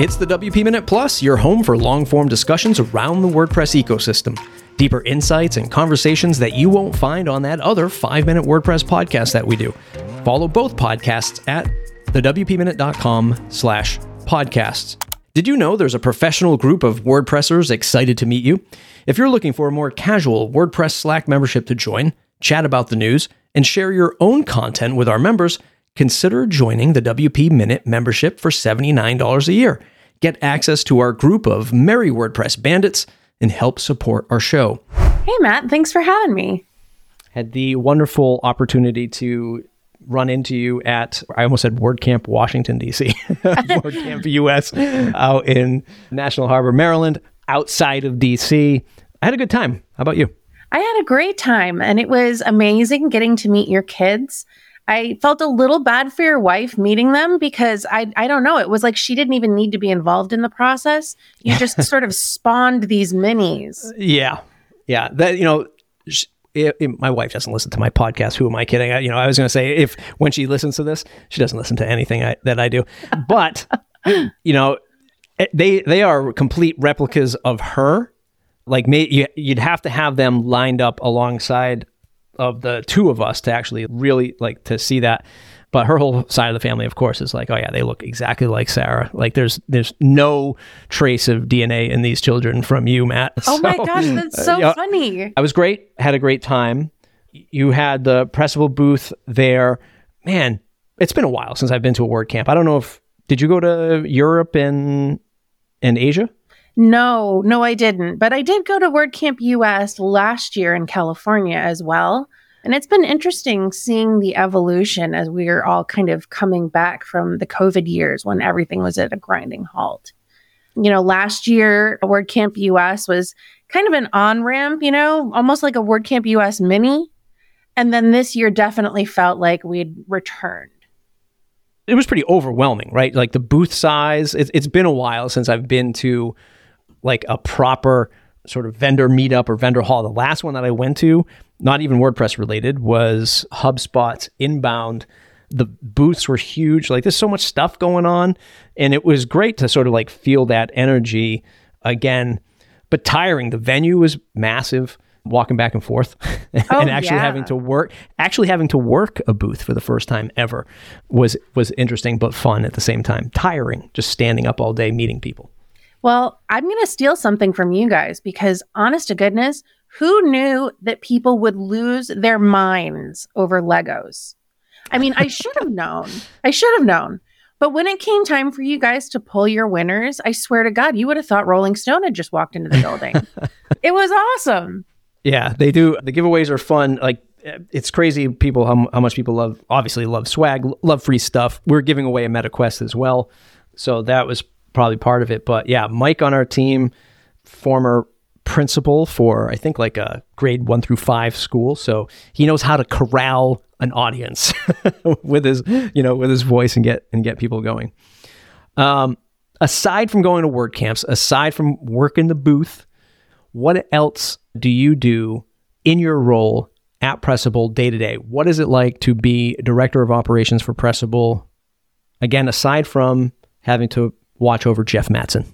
It's the WP Minute Plus, your home for long form discussions around the WordPress ecosystem. Deeper insights and conversations that you won't find on that other five minute WordPress podcast that we do. Follow both podcasts at thewpminute.com slash podcasts. Did you know there's a professional group of WordPressers excited to meet you? If you're looking for a more casual WordPress Slack membership to join, chat about the news, and share your own content with our members, consider joining the WP Minute membership for $79 a year. Get access to our group of merry WordPress bandits and help support our show. Hey, Matt, thanks for having me. Had the wonderful opportunity to run into you at I almost said WordCamp Washington D.C. WordCamp U.S. out in National Harbor, Maryland, outside of D.C. I had a good time. How about you? I had a great time, and it was amazing getting to meet your kids. I felt a little bad for your wife meeting them because I I don't know. It was like she didn't even need to be involved in the process. You just sort of spawned these minis. Yeah, yeah. That you know. Sh- it, it, my wife doesn't listen to my podcast. Who am I kidding? I, you know, I was going to say if when she listens to this, she doesn't listen to anything I, that I do. But you know, eh, they they are complete replicas of her. Like, may, you, you'd have to have them lined up alongside of the two of us to actually really like to see that. But her whole side of the family, of course, is like, oh yeah, they look exactly like Sarah. Like there's there's no trace of DNA in these children from you, Matt. Oh so, my gosh, that's so uh, funny. I was great. Had a great time. You had the Pressable booth there. Man, it's been a while since I've been to a WordCamp. I don't know if did you go to Europe and and Asia? No, no, I didn't. But I did go to WordCamp US last year in California as well. And it's been interesting seeing the evolution as we are all kind of coming back from the COVID years when everything was at a grinding halt. You know, last year, WordCamp US was kind of an on ramp, you know, almost like a WordCamp US mini. And then this year definitely felt like we'd returned. It was pretty overwhelming, right? Like the booth size, it's, it's been a while since I've been to like a proper sort of vendor meetup or vendor hall. The last one that I went to, not even WordPress related, was HubSpot's inbound. The booths were huge. Like there's so much stuff going on. And it was great to sort of like feel that energy again, but tiring. The venue was massive walking back and forth and oh, actually yeah. having to work actually having to work a booth for the first time ever was was interesting but fun at the same time tiring just standing up all day meeting people well, I'm going to steal something from you guys because, honest to goodness, who knew that people would lose their minds over Legos? I mean, I should have known. I should have known. But when it came time for you guys to pull your winners, I swear to God, you would have thought Rolling Stone had just walked into the building. it was awesome. Yeah, they do. The giveaways are fun. Like, it's crazy people how, how much people love obviously love swag love free stuff we're giving away a meta quest as well so that was probably part of it. But yeah, Mike on our team, former principal for I think like a grade one through five school, so he knows how to corral an audience with his you know with his voice and get and get people going. Um, aside from going to word camps, aside from working the booth, what else do you do in your role at Pressable day to day? What is it like to be director of operations for Pressable? Again, aside from having to watch over Jeff Matson?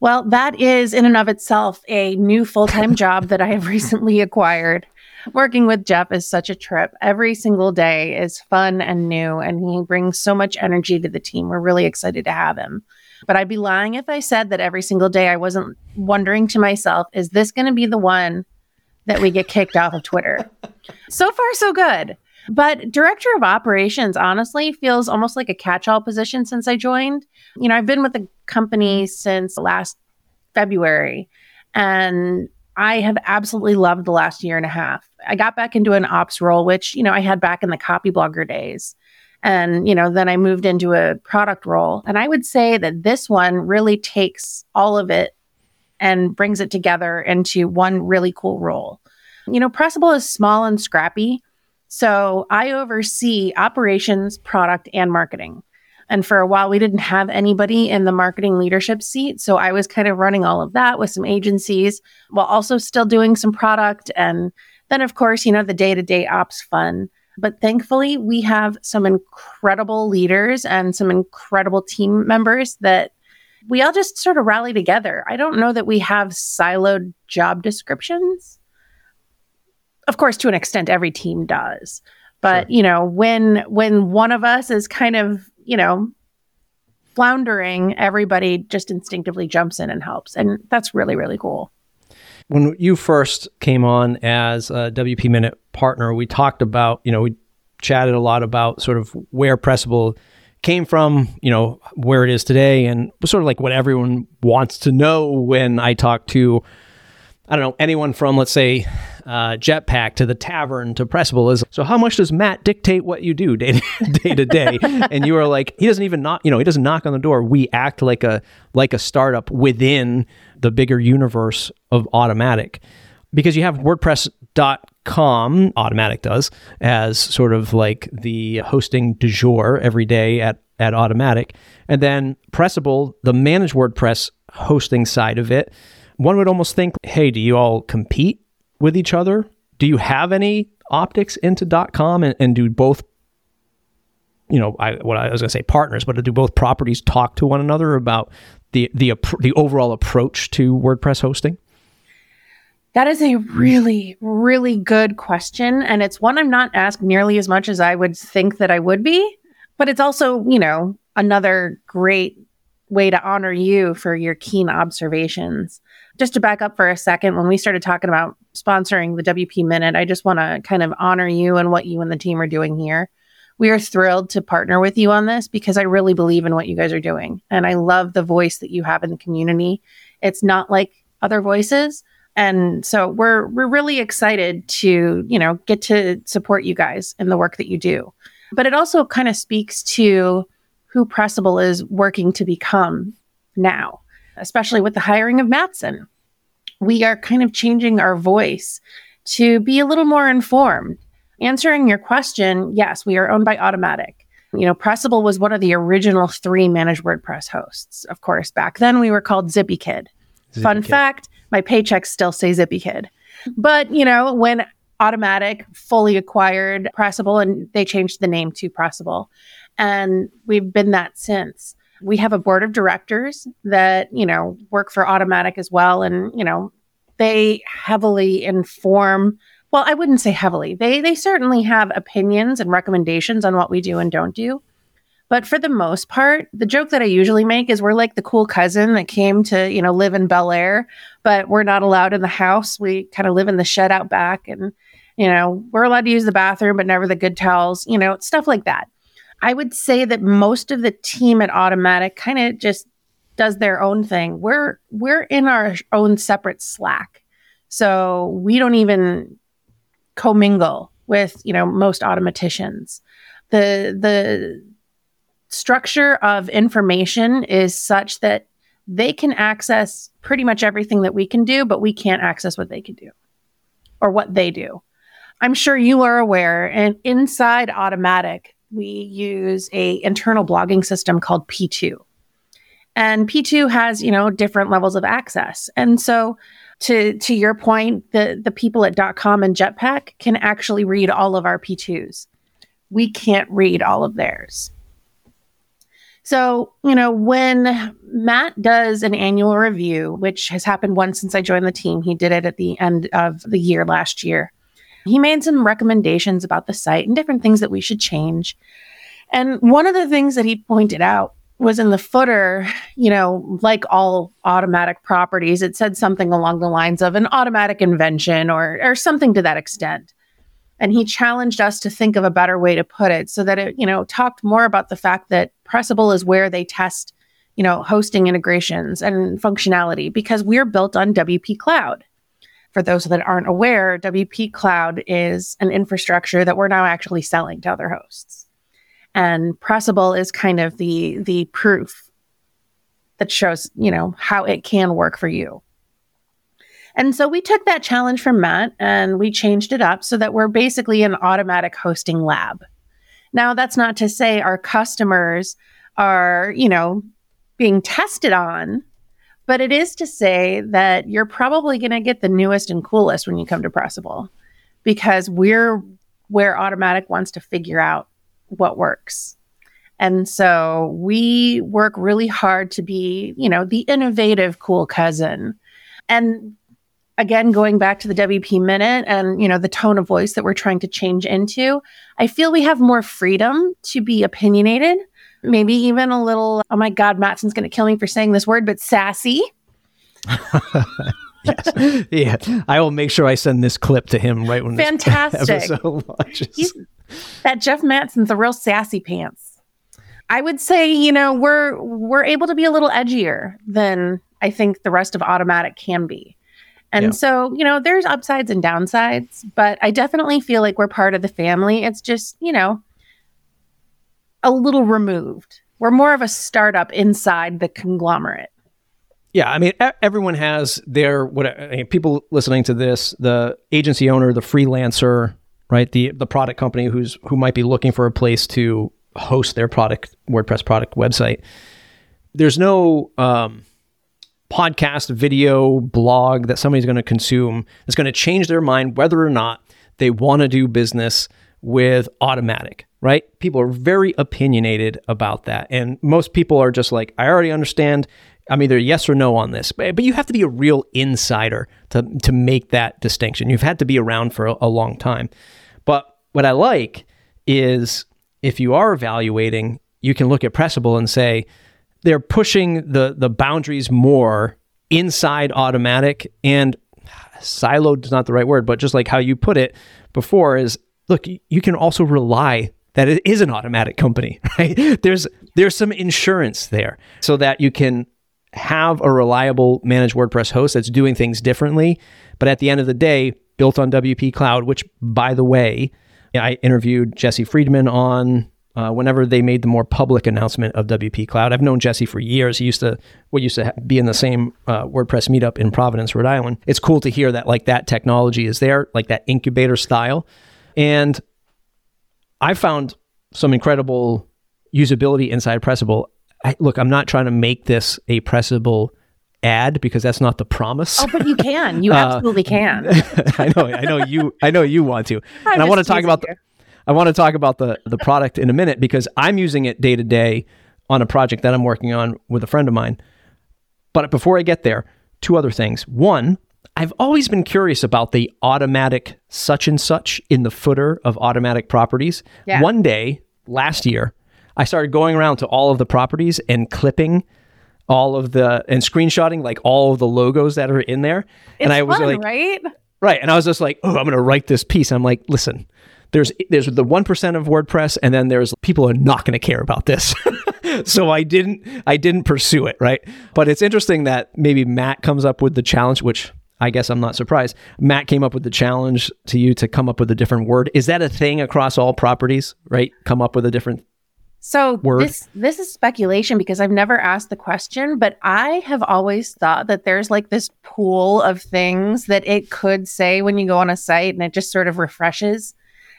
Well, that is in and of itself a new full time job that I have recently acquired. Working with Jeff is such a trip. Every single day is fun and new, and he brings so much energy to the team. We're really excited to have him. But I'd be lying if I said that every single day I wasn't wondering to myself, is this going to be the one that we get kicked off of Twitter? so far, so good. But director of operations honestly feels almost like a catch all position since I joined. You know, I've been with the company since last February and I have absolutely loved the last year and a half. I got back into an ops role, which, you know, I had back in the Copyblogger days. And, you know, then I moved into a product role. And I would say that this one really takes all of it and brings it together into one really cool role. You know, Pressable is small and scrappy, so I oversee operations, product, and marketing. And for a while, we didn't have anybody in the marketing leadership seat. So I was kind of running all of that with some agencies while also still doing some product. And then, of course, you know, the day to day ops fun. But thankfully, we have some incredible leaders and some incredible team members that we all just sort of rally together. I don't know that we have siloed job descriptions. Of course, to an extent, every team does. But sure. you know, when when one of us is kind of you know floundering, everybody just instinctively jumps in and helps, and that's really really cool. When you first came on as a WP Minute partner, we talked about you know we chatted a lot about sort of where Pressable came from, you know, where it is today, and sort of like what everyone wants to know when I talk to, I don't know, anyone from, let's say, uh, Jetpack to the tavern to Pressable is so how much does Matt dictate what you do day to day? To day? and you are like, he doesn't even knock, you know, he doesn't knock on the door. We act like a like a startup within the bigger universe of Automattic. because you have WordPress.com, Automattic does, as sort of like the hosting du jour every day at, at Automattic. And then Pressable, the managed WordPress hosting side of it, one would almost think, hey, do you all compete with each other? Do you have any optics into .com and, and do both you know, I, what I was going to say partners, but do both properties talk to one another about the the the overall approach to WordPress hosting? That is a really, really good question. And it's one I'm not asked nearly as much as I would think that I would be. But it's also, you know, another great way to honor you for your keen observations. Just to back up for a second, when we started talking about sponsoring the WP Minute, I just want to kind of honor you and what you and the team are doing here. We are thrilled to partner with you on this because I really believe in what you guys are doing. And I love the voice that you have in the community. It's not like other voices and so we're we're really excited to, you know, get to support you guys in the work that you do. But it also kind of speaks to who Pressable is working to become now, especially with the hiring of Matson. We are kind of changing our voice to be a little more informed. Answering your question, yes, we are owned by Automattic. You know, Pressable was one of the original three managed WordPress hosts. Of course, back then we were called ZippyKid. Zippy Fun Kid. fact my paychecks still say ZippyKid. But, you know, when Automattic fully acquired Pressable and they changed the name to Pressable. And we've been that since. We have a board of directors that, you know, work for Automattic as well. And, you know, they heavily inform well, I wouldn't say heavily. They they certainly have opinions and recommendations on what we do and don't do. But for the most part, the joke that I usually make is we're like the cool cousin that came to, you know, live in Bel Air, but we're not allowed in the house. We kind of live in the shed out back and, you know, we're allowed to use the bathroom, but never the good towels, you know, stuff like that. I would say that most of the team at Automattic kind of just does their own thing. We're we're in our own separate Slack. So we don't even commingle with, you know, most Automatticians. The the structure of information is such that they can access pretty much everything that we can do, but we can't access what they can do or what they do. I'm sure you are aware, and inside Automattic, we use a internal blogging system called P2. And P2 has, you know, different levels of access. And so to to your point, the the people at .com and Jetpack can actually read all of our P2s. We can't read all of theirs. So, you know, when Matt does an annual review, which has happened once since I joined the team, he did it at the end of the year last year. He made some recommendations about the site and different things that we should change. And one of the things that he pointed out was in the footer, you know, like all Automattic properties, it said something along the lines of an Automattic invention or or something to that extent and he challenged us to think of a better way to put it so that it you know talked more about the fact that pressable is where they test you know hosting integrations and functionality because we're built on wp cloud for those that aren't aware wp cloud is an infrastructure that we're now actually selling to other hosts and pressable is kind of the the proof that shows you know how it can work for you and so we took that challenge from Matt and we changed it up so that we're basically an Automattic hosting lab. Now, that's not to say our customers are, you know, being tested on, but it is to say that you're probably going to get the newest and coolest when you come to Pressable because we're where Automattic wants to figure out what works. And so we work really hard to be, you know, the innovative cool cousin. And again, going back to the WP minute and, you know, the tone of voice that we're trying to change into, I feel we have more freedom to be opinionated, maybe even a little, oh my God, Matson's going to kill me for saying this word, but sassy. yes. Yeah. I will make sure I send this clip to him right when Fantastic. this episode launches. He's, that Jeff Matson's a real sassy pants. I would say, you know, we're we're able to be a little edgier than I think the rest of Automattic can be. And yeah. so, you know, there's upsides and downsides, but I definitely feel like we're part of the family. It's just, you know, a little removed. We're more of a startup inside the conglomerate. Yeah, I mean, everyone has their what I mean, people listening to this, the agency owner, the freelancer, right? The the product company who's who might be looking for a place to host their product WordPress product website. There's no um, podcast, video, blog that somebody's going to consume that's going to change their mind whether or not they want to do business with Automattic, right? People are very opinionated about that. And most people are just like, I already understand. I'm either yes or no on this. But, you have to be a real insider to, to make that distinction. You've had to be around for a, a long time. But what I like is if you are evaluating, you can look at Pressable and say, they're pushing the the boundaries more inside Automattic and siloed is not the right word, but just like how you put it before is look, you can also rely that it is an Automattic company, right? There's there's some insurance there so that you can have a reliable managed WordPress host that's doing things differently, but at the end of the day, built on WP Cloud, which by the way, I interviewed Jesse Friedman on uh, whenever they made the more public announcement of WP Cloud. I've known Jesse for years. He used to we used to be in the same uh, WordPress meetup in Providence, Rhode Island. It's cool to hear that like that technology is there, like that incubator style, and I found some incredible usability inside Pressable. I, look, I'm not trying to make this a Pressable ad because that's not the promise. Oh, but you can. You uh, absolutely uh, can. I know. I know you. I know you want to. I'm and I want to talk about the, I want to talk about the the product in a minute because I'm using it day to day on a project that I'm working on with a friend of mine. But before I get there, two other things. One, I've always been curious about the Automattic such and such in the footer of Automattic properties. Yeah. One day last year, I started going around to all of the properties and clipping all of the and screenshotting like all of the logos that are in there. It's and I was fun, like, right? Right. And I was just like, oh, I'm going to write this piece. I'm like, listen, there's there's the 1% of WordPress and then there's people are not going to care about this. so I didn't I didn't pursue it, right? But it's interesting that maybe Matt comes up with the challenge which I guess I'm not surprised. Matt came up with the challenge to you to come up with a different word. Is that a thing across all properties, right? Come up with a different so word? this this is speculation because I've never asked the question, but I have always thought that there's like this pool of things that it could say when you go on a site and it just sort of refreshes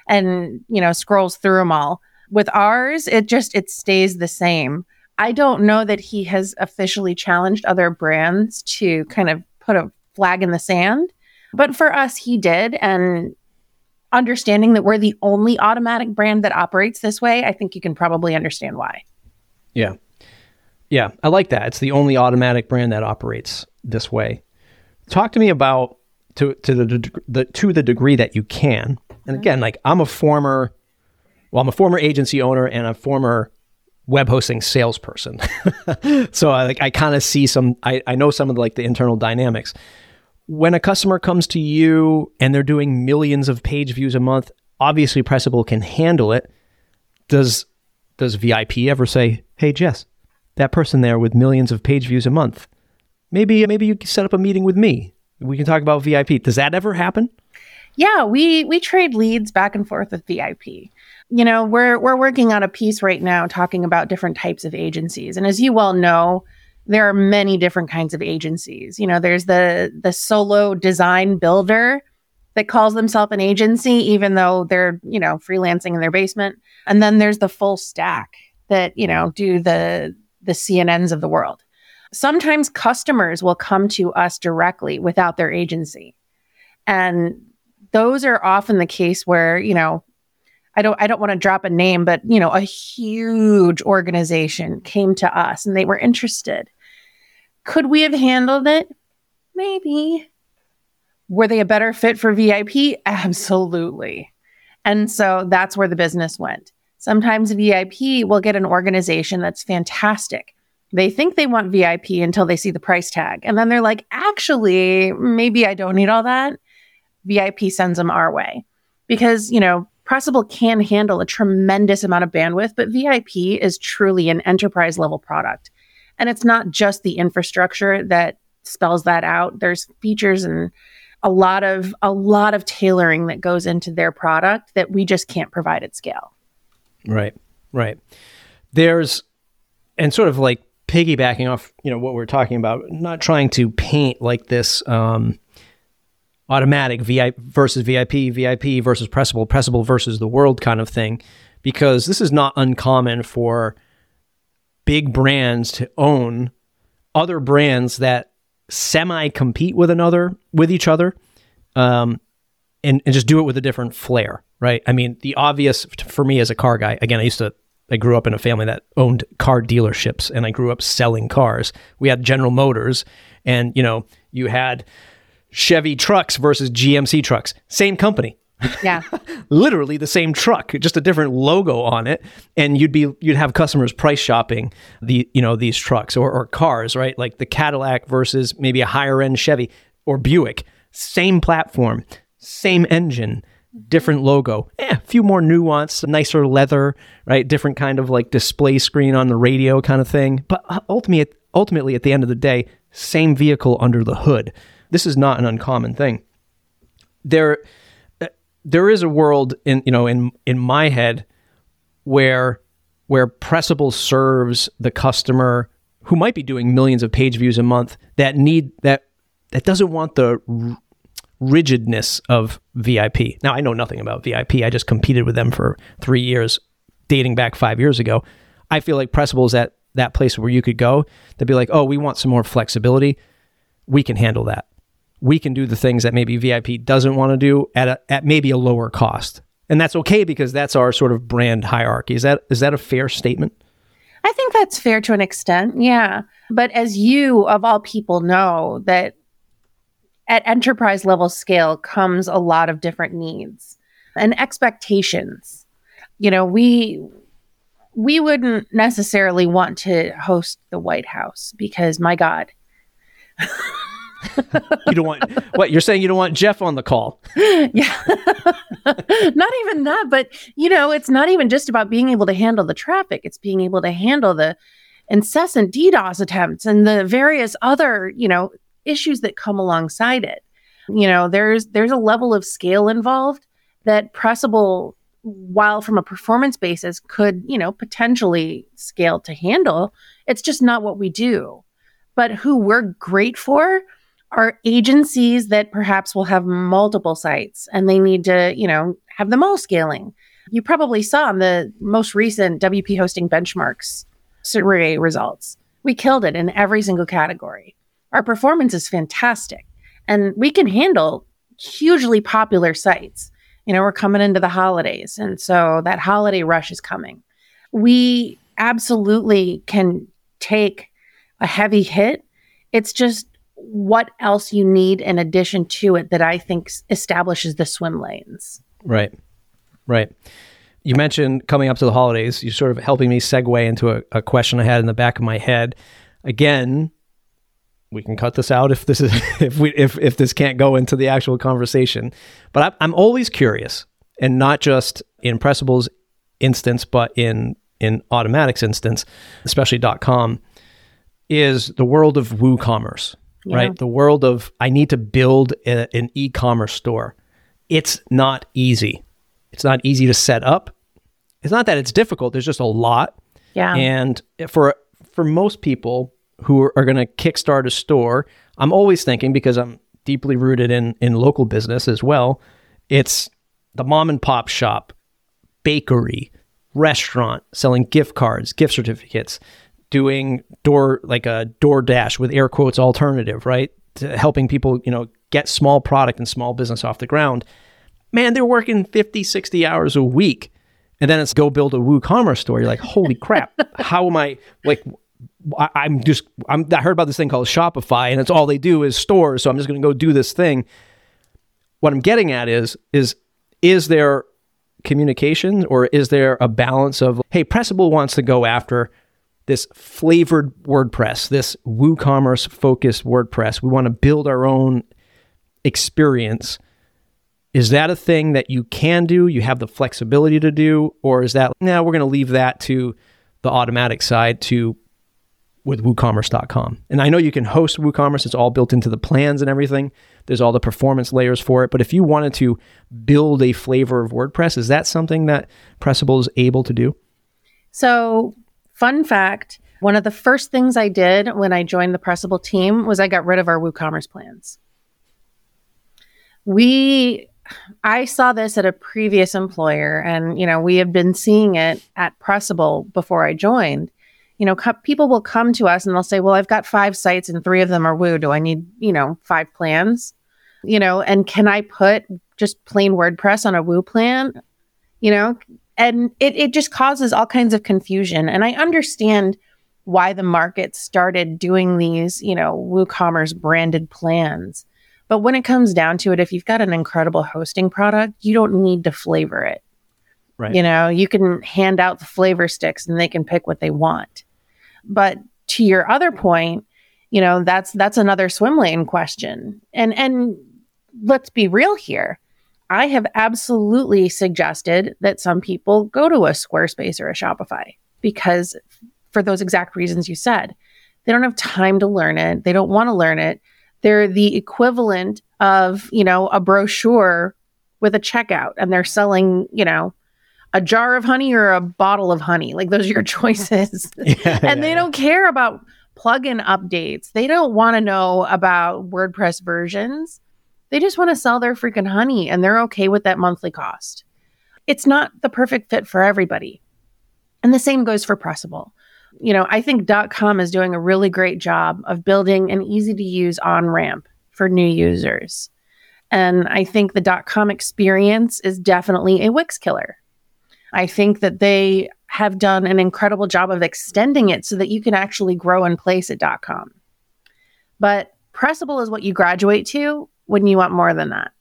and you know scrolls through them all with ours it just it stays the same i don't know that he has officially challenged other brands to kind of put a flag in the sand. But for us he did. And understanding that we're the only Automattic brand that operates this way i think you can probably understand why. Yeah. Yeah i like that. It's the only Automattic brand that operates this way. Talk to me about to to the, the to the degree that you can. And again, like I'm a former, well, I'm a former agency owner and a former web hosting salesperson. so I like I kind of see some I, I know some of the, like the internal dynamics. When a customer comes to you and they're doing millions of page views a month, obviously Pressable can handle it. Does does VIP ever say, "Hey Jess, that person there with millions of page views a month, maybe maybe you set up a meeting with me. We can talk about VIP." Does that ever happen? Yeah, we we trade leads back and forth with VIP. You know, we're we're working on a piece right now talking about different types of agencies. And as you well know, there are many different kinds of agencies. You know, there's the the solo design builder that calls themselves an agency even though they're, you know, freelancing in their basement. And then there's the full stack that, you know, do the the CNNs of the world. Sometimes customers will come to us directly without their agency. And those are often the case where, you know, I don't I don't want to drop a name, but you know, a huge organization came to us and they were interested. Could we have handled it? Maybe. Were they a better fit for VIP? Absolutely. And so that's where the business went. Sometimes VIP will get an organization that's fantastic. They think they want VIP until they see the price tag. And then they're like, actually, maybe I don't need all that. VIP sends them our way because, you know, Pressable can handle a tremendous amount of bandwidth, but VIP is truly an enterprise level product. And it's not just the infrastructure that spells that out. There's features and a lot of a lot of tailoring that goes into their product that we just can't provide at scale. Right. Right. There's and sort of like piggybacking off, you know, what we're talking about, not trying to paint like this um Automattic VIP versus VIP, VIP versus pressable, pressable versus the world kind of thing, because this is not uncommon for big brands to own other brands that semi compete with another with each other, um, and and just do it with a different flair, right? I mean, the obvious for me as a car guy. Again, I used to. I grew up in a family that owned car dealerships, and I grew up selling cars. We had General Motors, and you know, you had Chevy trucks versus GMC trucks. Same company. Yeah. Literally the same truck, just a different logo on it. And you'd be you'd have customers price shopping the you know these trucks or, or cars, right? Like the Cadillac versus maybe a higher end Chevy or Buick. Same platform, same engine, different logo. Eh, a few more nuance, nicer leather, right? Different kind of like display screen on the radio kind of thing. But uh, ultimately ultimately at the end of the day, same vehicle under the hood. This is not an uncommon thing. There, there is a world in you know in in my head where where Pressable serves the customer who might be doing millions of page views a month that need that that doesn't want the r- rigidness of VIP. Now I know nothing about VIP. I just competed with them for 3 years dating back 5 years ago. I feel like Pressable is at that place where you could go to be like, "Oh, we want some more flexibility. We can handle that." We can do the things that maybe VIP doesn't want to do at a, at maybe a lower cost. And that's okay because that's our sort of brand hierarchy. Is that is that a fair statement? I think that's fair to an extent. Yeah. But as you of all people know that at enterprise level scale comes a lot of different needs and expectations. You know, we we wouldn't necessarily want to host the White House because my god. you don't want what you're saying you don't want Jeff on the call. Yeah. not even that, but you know, it's not even just about being able to handle the traffic. It's being able to handle the incessant DDoS attempts and the various other, you know, issues that come alongside it. You know, there's there's a level of scale involved that pressable while from a performance basis could, you know, potentially scale to handle. It's just not what we do. But who we're great for are agencies that perhaps will have multiple sites and they need to, you know, have them all scaling. You probably saw in the most recent WP hosting benchmarks survey results. We killed it in every single category. Our performance is fantastic and we can handle hugely popular sites. You know, we're coming into the holidays and so that holiday rush is coming. We absolutely can take a heavy hit. It's just what else you need in addition to it that I think establishes the swim lanes. Right. Right. You mentioned coming up to the holidays, you're sort of helping me segue into a, a question I had in the back of my head. Again, we can cut this out if this is if we if if this can't go into the actual conversation. But I'm, I'm always curious, and not just in Pressable's instance, but in in Automattic's instance, especially .com, is the world of WooCommerce yeah. right? The world of I need to build a, an e commerce store. It's not easy. It's not easy to set up. It's not that it's difficult, there's just a lot. Yeah. And for for most people who are, are going to kickstart a store, I'm always thinking because I'm deeply rooted in in local business as well, it's the mom and pop shop, bakery, restaurant selling gift cards, gift certificates, doing door like a DoorDash with air quotes alternative, right? To helping people, you know, get small product and small business off the ground. Man, they're working 50, 60 hours a week And then it's go build a WooCommerce store. You're like, holy crap, how am I like? I, I'm just I'm, I heard about this thing called Shopify, and it's all they do is stores. So I'm just going to go do this thing. What I'm getting at is is is there communication or is there a balance of hey, Pressable wants to go after this flavored WordPress, this WooCommerce focused WordPress. We want to build our own experience. Is that a thing that you can do? You have the flexibility to do, or is that now we're going to leave that to the Automattic side to with WooCommerce.com? And I know you can host WooCommerce; it's all built into the plans and everything. There's all the performance layers for it. But if you wanted to build a flavor of WordPress, is that something that Pressable is able to do? So, fun fact: one of the first things I did when I joined the Pressable team was I got rid of our WooCommerce plans. We I saw this at a previous employer, and you know we have been seeing it at Pressable before I joined. You know, co- people will come to us and they'll say, "Well, I've got five sites and three of them are Woo. Do I need you know five plans? You know, and can I put just plain WordPress on a Woo plan? You know, and it it just causes all kinds of confusion. And I understand why the market started doing these, you know, WooCommerce branded plans but when it comes down to it, if you've got an incredible hosting product, you don't need to flavor it. Right. You know, you can hand out the flavor sticks and they can pick what they want. But to your other point, you know, that's that's another swim lane question. And and let's be real here. I have absolutely suggested that some people go to a Squarespace or a Shopify because for those exact reasons you said. They don't have time to learn it. They don't want to learn it they're the equivalent of, you know, a brochure with a checkout and they're selling, you know, a jar of honey or a bottle of honey. Like those are your choices. yeah, and yeah, they yeah. don't care about plugin updates. They don't want to know about WordPress versions. They just want to sell their freaking honey and they're okay with that monthly cost. It's not the perfect fit for everybody. And the same goes for Pressable you know, I think .com is doing a really great job of building an easy to use on ramp for new users. And I think the .com experience is definitely a Wix killer. I think that they have done an incredible job of extending it so that you can actually grow in place at .com. But Pressable is what you graduate to when you want more than that.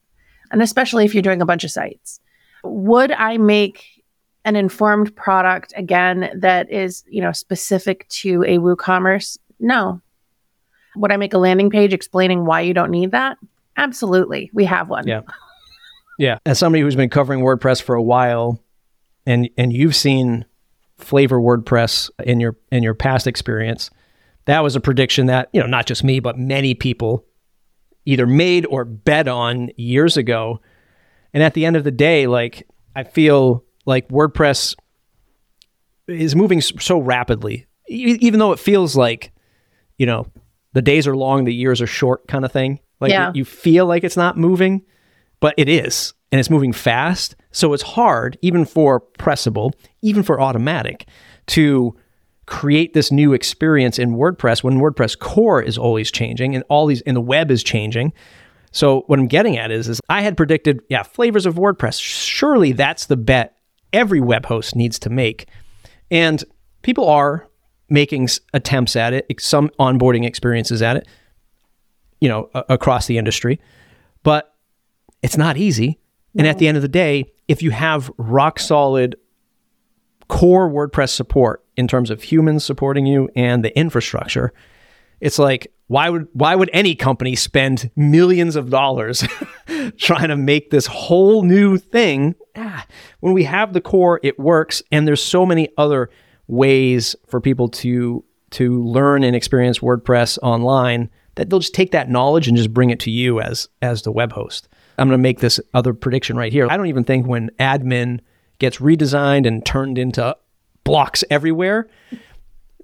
And especially if you're doing a bunch of sites. Would I make an informed product again that is, you know, specific to a WooCommerce? No. Would I make a landing page explaining why you don't need that? Absolutely. We have one. Yeah. Yeah. As somebody who's been covering WordPress for a while and and you've seen flavor WordPress in your in your past experience, that was a prediction that, you know, not just me, but many people either made or bet on years ago. And at the end of the day, like I feel like WordPress is moving so rapidly, even though it feels like, you know, the days are long, the years are short kind of thing. Like yeah. you feel like it's not moving, but it is, and it's moving fast. So it's hard, even for Pressable, even for Automattic, to create this new experience in WordPress when WordPress core is always changing and all these and the web is changing. So what I'm getting at is, is I had predicted, yeah, flavors of WordPress. Surely that's the bet every web host needs to make. And people are making attempts at it, some onboarding experiences at it, you know, across the industry. But it's not easy. And at the end of the day, if you have rock solid core WordPress support in terms of humans supporting you and the infrastructure, it's like why would why would any company spend millions of dollars trying to make this whole new thing ah, when we have the core it works and there's so many other ways for people to to learn and experience WordPress online that they'll just take that knowledge and just bring it to you as as the web host. I'm going to make this other prediction right here. I don't even think when admin gets redesigned and turned into blocks everywhere,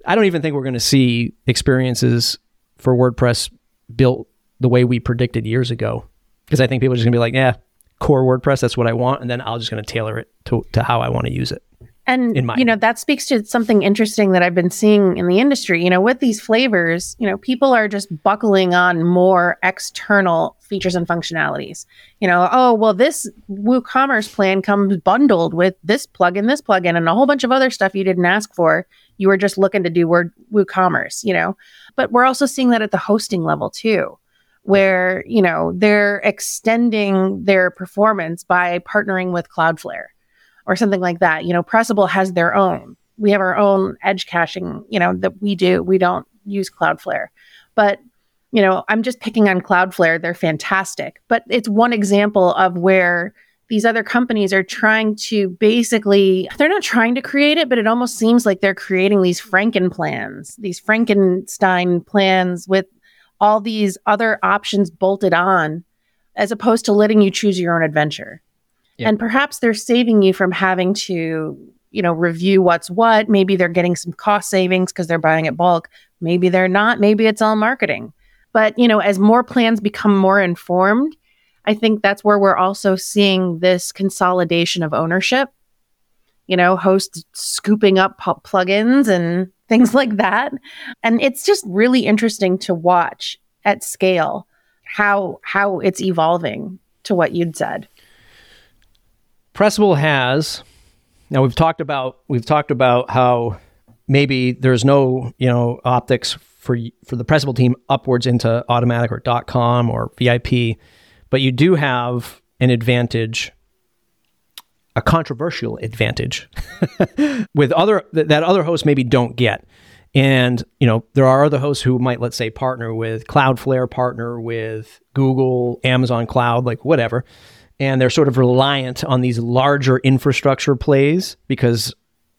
I don't even think we're going to see experiences for WordPress built the way we predicted years ago. Because I think people are just gonna be like, yeah, core WordPress, that's what I want, and then I'll just gonna tailor it to, to how I want to use it. And you know that speaks to something interesting that I've been seeing in the industry. You know, with these flavors, you know, people are just buckling on more external features and functionalities. You know, oh well, this WooCommerce plan comes bundled with this plugin, this plugin, and a whole bunch of other stuff you didn't ask for. You were just looking to do word WooCommerce. You know, but we're also seeing that at the hosting level too where you know they're extending their performance by partnering with Cloudflare or something like that. You know, Pressable has their own. We have our own edge caching, you know, that we do. We don't use Cloudflare. But, you know, I'm just picking on Cloudflare. They're fantastic. But it's one example of where these other companies are trying to basically they're not trying to create it but it almost seems like they're creating these franken plans these frankenstein plans with all these other options bolted on as opposed to letting you choose your own adventure And perhaps they're saving you from having to, you know, review what's what. Maybe they're getting some cost savings because they're buying at bulk. Maybe they're not. Maybe it's all marketing. But, you know, as more plans become more informed, I think that's where we're also seeing this consolidation of ownership. You know, hosts scooping up plugins and things like that. And it's just really interesting to watch at scale how how it's evolving to what you'd said. Pressable has now we've talked about we've talked about how maybe there's no you know optics for for the Pressable team upwards into Automattic or .com or VIP, but you do have an advantage, a controversial advantage with other that other hosts maybe don't get. And you know there are other hosts who might let's say partner with Cloudflare, partner with Google, Amazon Cloud, like whatever and they're sort of reliant on these larger infrastructure plays because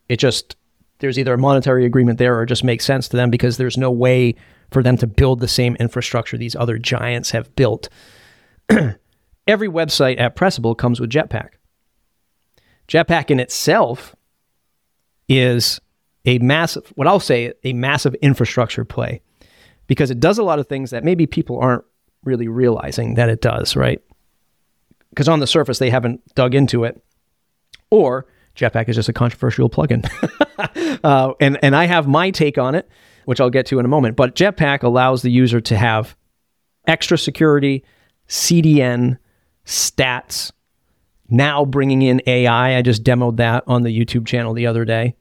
it just there's either a monetary agreement there or it just makes sense to them because there's no way for them to build the same infrastructure these other giants have built. Every website at Pressable comes with Jetpack. Jetpack in itself is a massive, what I'll say, a massive infrastructure play because it does a lot of things that maybe people aren't really realizing that it does, right? Because on the surface they haven't dug into it, or Jetpack is just a controversial plugin. uh, and and I have my take on it, which I'll get to in a moment. But Jetpack allows the user to have extra security, CDN, stats. Now bringing in AI, I just demoed that on the YouTube channel the other day.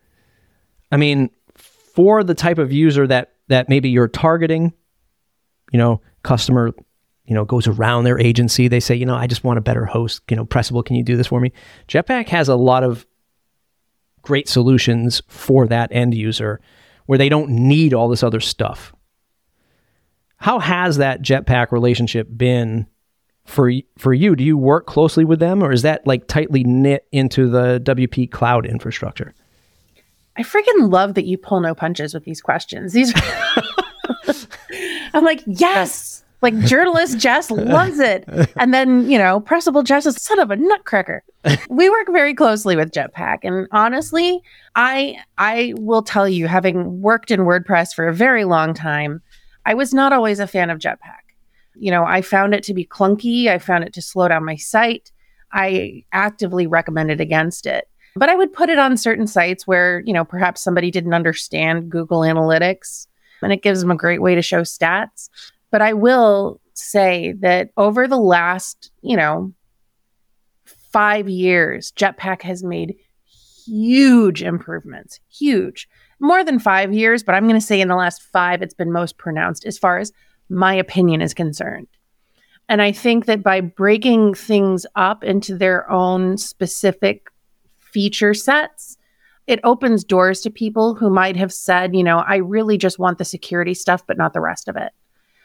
I mean, for the type of user that that maybe you're targeting, you know, customer you know, goes around their agency. They say, you know, I just want a better host. You know, Pressable, can you do this for me? Jetpack has a lot of great solutions for that end user where they don't need all this other stuff. How has that Jetpack relationship been for for you? Do you work closely with them, or is that like tightly knit into the WP Cloud infrastructure? I freaking love that you pull no punches with these questions. These, I'm like, yes, like journalist Jess loves it. And then, you know, pressable Jess is son of a nutcracker. we work very closely with Jetpack. And honestly, I I will tell you, having worked in WordPress for a very long time, I was not always a fan of Jetpack. You know, I found it to be clunky. I found it to slow down my site. I actively recommended against it. But I would put it on certain sites where, you know, perhaps somebody didn't understand Google Analytics and it gives them a great way to show stats. But I will say that over the last, you know, five years, Jetpack has made huge improvements, huge. More than five years, but I'm going to say in the last five, it's been most pronounced as far as my opinion is concerned. And I think that by breaking things up into their own specific feature sets, it opens doors to people who might have said, you know, I really just want the security stuff, but not the rest of it.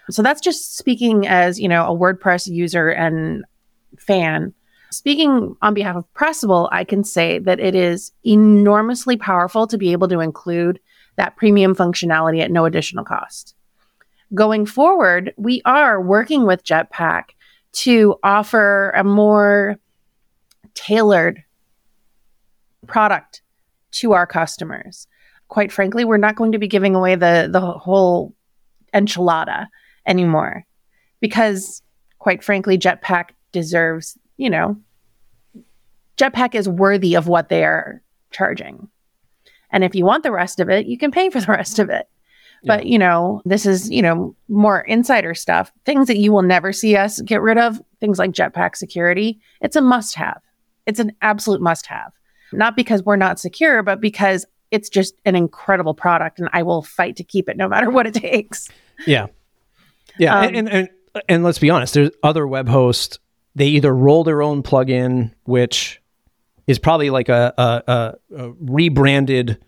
So that's just speaking as, you know, a WordPress user and fan. Speaking on behalf of Pressable, I can say that it is enormously powerful to be able to include that premium functionality at no additional cost. Going forward, we are working with Jetpack to offer a more tailored product to our customers. Quite frankly, we're not going to be giving away the the whole enchilada anymore because quite frankly jetpack deserves you know jetpack is worthy of what they are charging And if you want the rest of it, you can pay for the rest of it. But, you know, this is, you know, more insider stuff, things that you will never see us get rid of, things like jetpack security. It's a must have. It's an absolute must have. Not because we're not secure, but because it's just an incredible product and I will fight to keep it no matter what it takes. Yeah. Yeah. Um, and, and, and, let's be honest, there's other web hosts, they either roll their own plugin, which is probably like a, a, a, a rebranded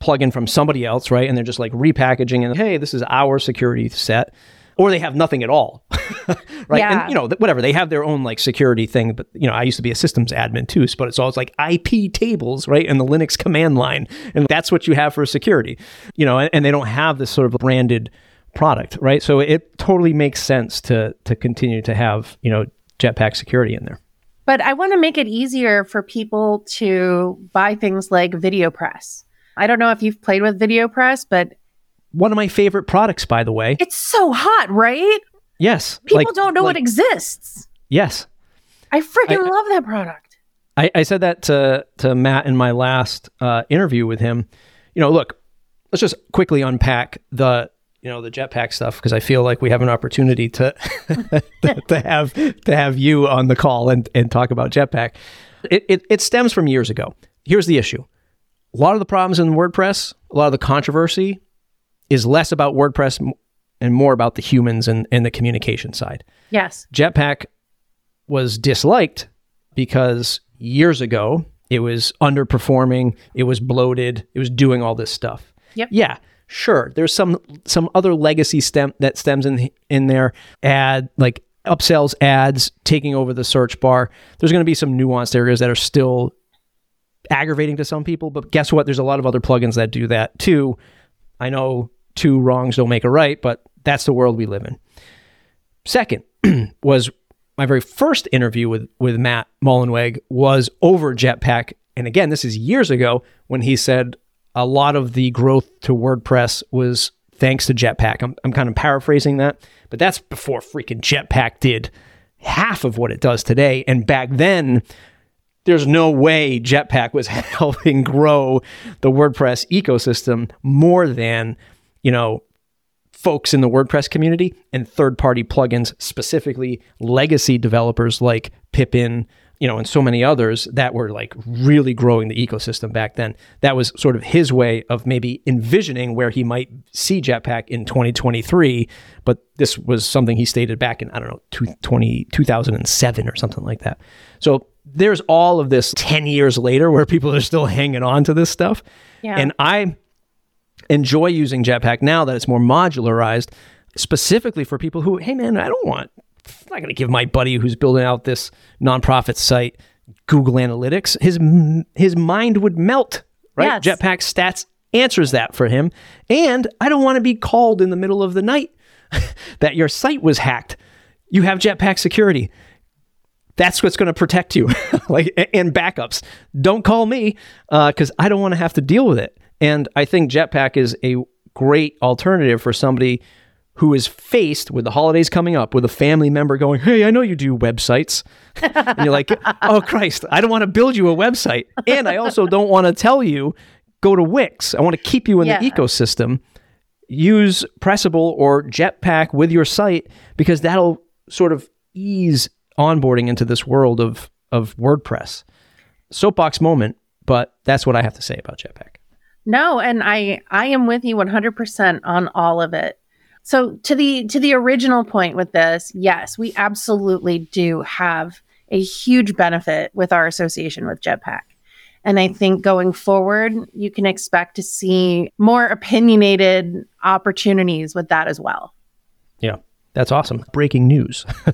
plugin from somebody else, right? And they're just like repackaging and hey, this is our security set. Or they have nothing at all, right? Yeah. And you know, th- whatever they have their own like security thing. But you know, I used to be a systems admin too, but it's always like IP tables, right? And the Linux command line, and that's what you have for security, you know. And, and they don't have this sort of branded product, right? So it totally makes sense to to continue to have you know Jetpack security in there. But I want to make it easier for people to buy things like VideoPress. I don't know if you've played with VideoPress, but One of my favorite products, by the way. it's so hot, right? Yes, People like- don't know like- it exists. Yes, I freaking I- love that product. I, I said that to to Matt in my last uh, interview with him. You know, look, let's just quickly unpack the you know the jetpack stuff because I feel like we have an opportunity to to have to have you on the call and and talk about jetpack. It, it it stems from years ago. Here's the issue: a lot of the problems in WordPress, a lot of the controversy, is less about WordPress and more about the humans and and the communication side. Yes. Jetpack was disliked because years ago it was underperforming, it was bloated, it was doing all this stuff. Yep. Yeah, sure. There's some some other legacy stem that stems in in there. Ad like upsells ads taking over the search bar. There's going to be some nuanced areas that are still aggravating to some people, but guess what? There's a lot of other plugins that do that too. I know two wrongs don't make a right, but that's the world we live in. Second was my very first interview with with Matt Mullenweg was over Jetpack, and again, this is years ago when he said a lot of the growth to WordPress was thanks to Jetpack. I'm, I'm kind of paraphrasing that, but that's before freaking Jetpack did half of what it does today. And back then, there's no way Jetpack was helping grow the WordPress ecosystem more than, you know, folks in the WordPress community and third party plugins, specifically legacy developers like Pippin, you know, and so many others that were like really growing the ecosystem back then. That was sort of his way of maybe envisioning where he might see Jetpack in 2023. But this was something he stated back in, I don't know, two- 20, 2007 or something like that. So there's all of this 10 years later where people are still hanging on to this stuff. Yeah. And I enjoy using Jetpack now that it's more modularized, specifically for people who, hey man, I don't want, I'm not going to give my buddy who's building out this nonprofit site Google Analytics. His his mind would melt, right? Yes. Jetpack Stats answers that for him, and I don't want to be called in the middle of the night that your site was hacked. You have Jetpack security that's what's going to protect you like and backups don't call me uh, because i don't want to have to deal with it and i think jetpack is a great alternative for somebody who is faced with the holidays coming up with a family member going hey i know you do websites and you're like oh christ i don't want to build you a website and i also don't want to tell you go to wix i want to keep you in Yeah. the ecosystem use Pressable or Jetpack with your site because that'll sort of ease onboarding into this world of of WordPress. Soapbox moment, but that's what I have to say about Jetpack. No, and I I am with you 100% on all of it. So to the to the original point with this, yes, we absolutely do have a huge benefit with our association with Jetpack. And I think going forward, you can expect to see more opinionated opportunities with that as well. Yeah. That's awesome. Breaking news.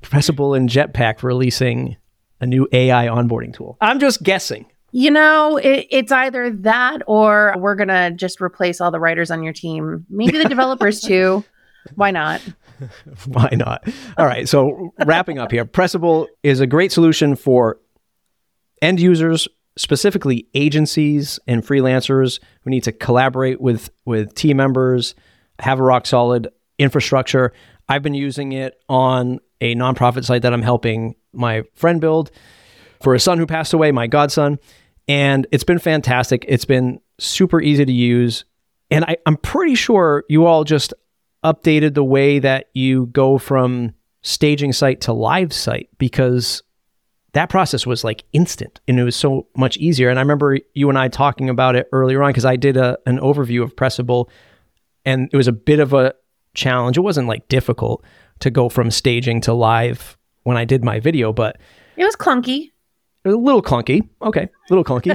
Pressable and Jetpack releasing a new AI onboarding tool. I'm just guessing. You know, it, it's either that or we're going to just replace all the writers on your team. Maybe the developers too. Why not? Why not? All right. So wrapping up here, Pressable is a great solution for end users, specifically agencies and freelancers who need to collaborate with with team members, have a rock solid infrastructure. I've been using it on a nonprofit site that I'm helping my friend build for a son who passed away, my godson. And it's been fantastic. It's been super easy to use. And I, I'm pretty sure you all just updated the way that you go from staging site to live site because that process was like instant and it was so much easier. And I remember you and I talking about it earlier on because I did a, an overview of Pressable and it was a bit of a challenge. It wasn't like difficult to go from staging to live when I did my video, but it was clunky. A little clunky. Okay. A little clunky.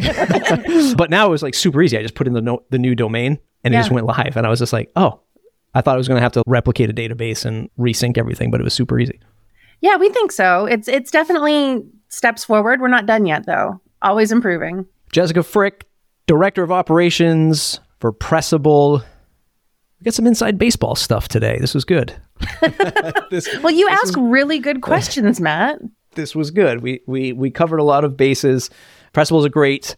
but now it was like super easy. I just put in the no, the new domain and it just went live. And I was just like, oh, I thought I was going to have to replicate a database and resync everything, but it was super easy. Yeah, we think so. It's it's definitely steps forward. We're not done yet though. Always improving. Jessica Frick, Director of Operations for Pressable. We got some inside baseball stuff today. This was good. this, well, you ask really good oh. questions, Matt this was good. We we we covered a lot of bases. Pressable is a great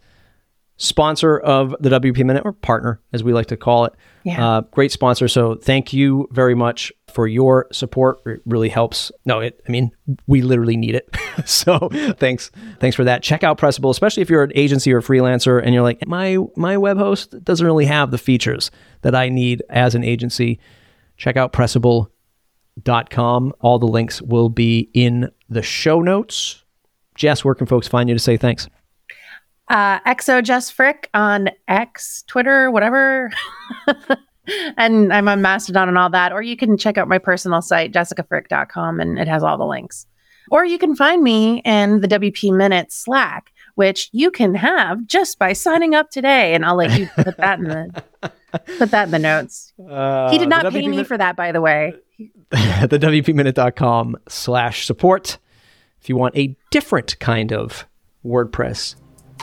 sponsor of the WP Minute or partner, as we like to call it. Yeah. Uh, great sponsor. So thank you very much for your support. It really helps. No, it. I mean, we literally need it. so thanks, thanks for that. Check out Pressable, especially if you're an agency or freelancer and you're like, my my web host doesn't really have the features that I need as an agency. Check out Pressable Dot com. All the links will be in the show notes. Jess, where can folks find you to say thanks? Uh, Exo Jess Frick on X, Twitter, whatever. and I'm on Mastodon and all that. Or you can check out my personal site, jessicafrick.com, and it has all the links. Or you can find me in the WP Minute Slack, which you can have just by signing up today. And I'll let you put that in the put that in the notes. Uh, he did not pay me for that, by the way. the WPMinute.com slash support if you want a different kind of WordPress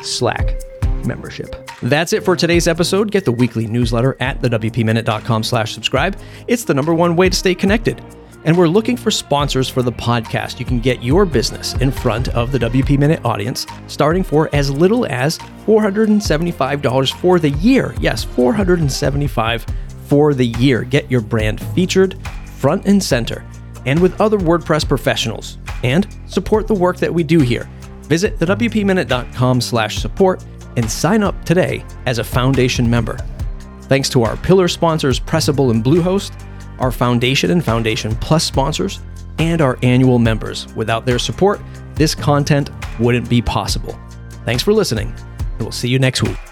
Slack membership. That's it for today's episode. Get the weekly newsletter at the WPMinute.com slash subscribe. It's the number one way to stay connected. And we're looking for sponsors for the podcast. You can get your business in front of the WP Minute audience starting for as little as $475 for the year. Yes, $475 for the year. Get your brand featured front and center and with other WordPress professionals and support the work that we do here. Visit thewpminute.com slash support and sign up today as a foundation member. Thanks to our pillar sponsors Pressable and Bluehost, our Foundation and Foundation Plus sponsors, and our annual members. Without their support, this content wouldn't be possible. Thanks for listening, and we'll see you next week.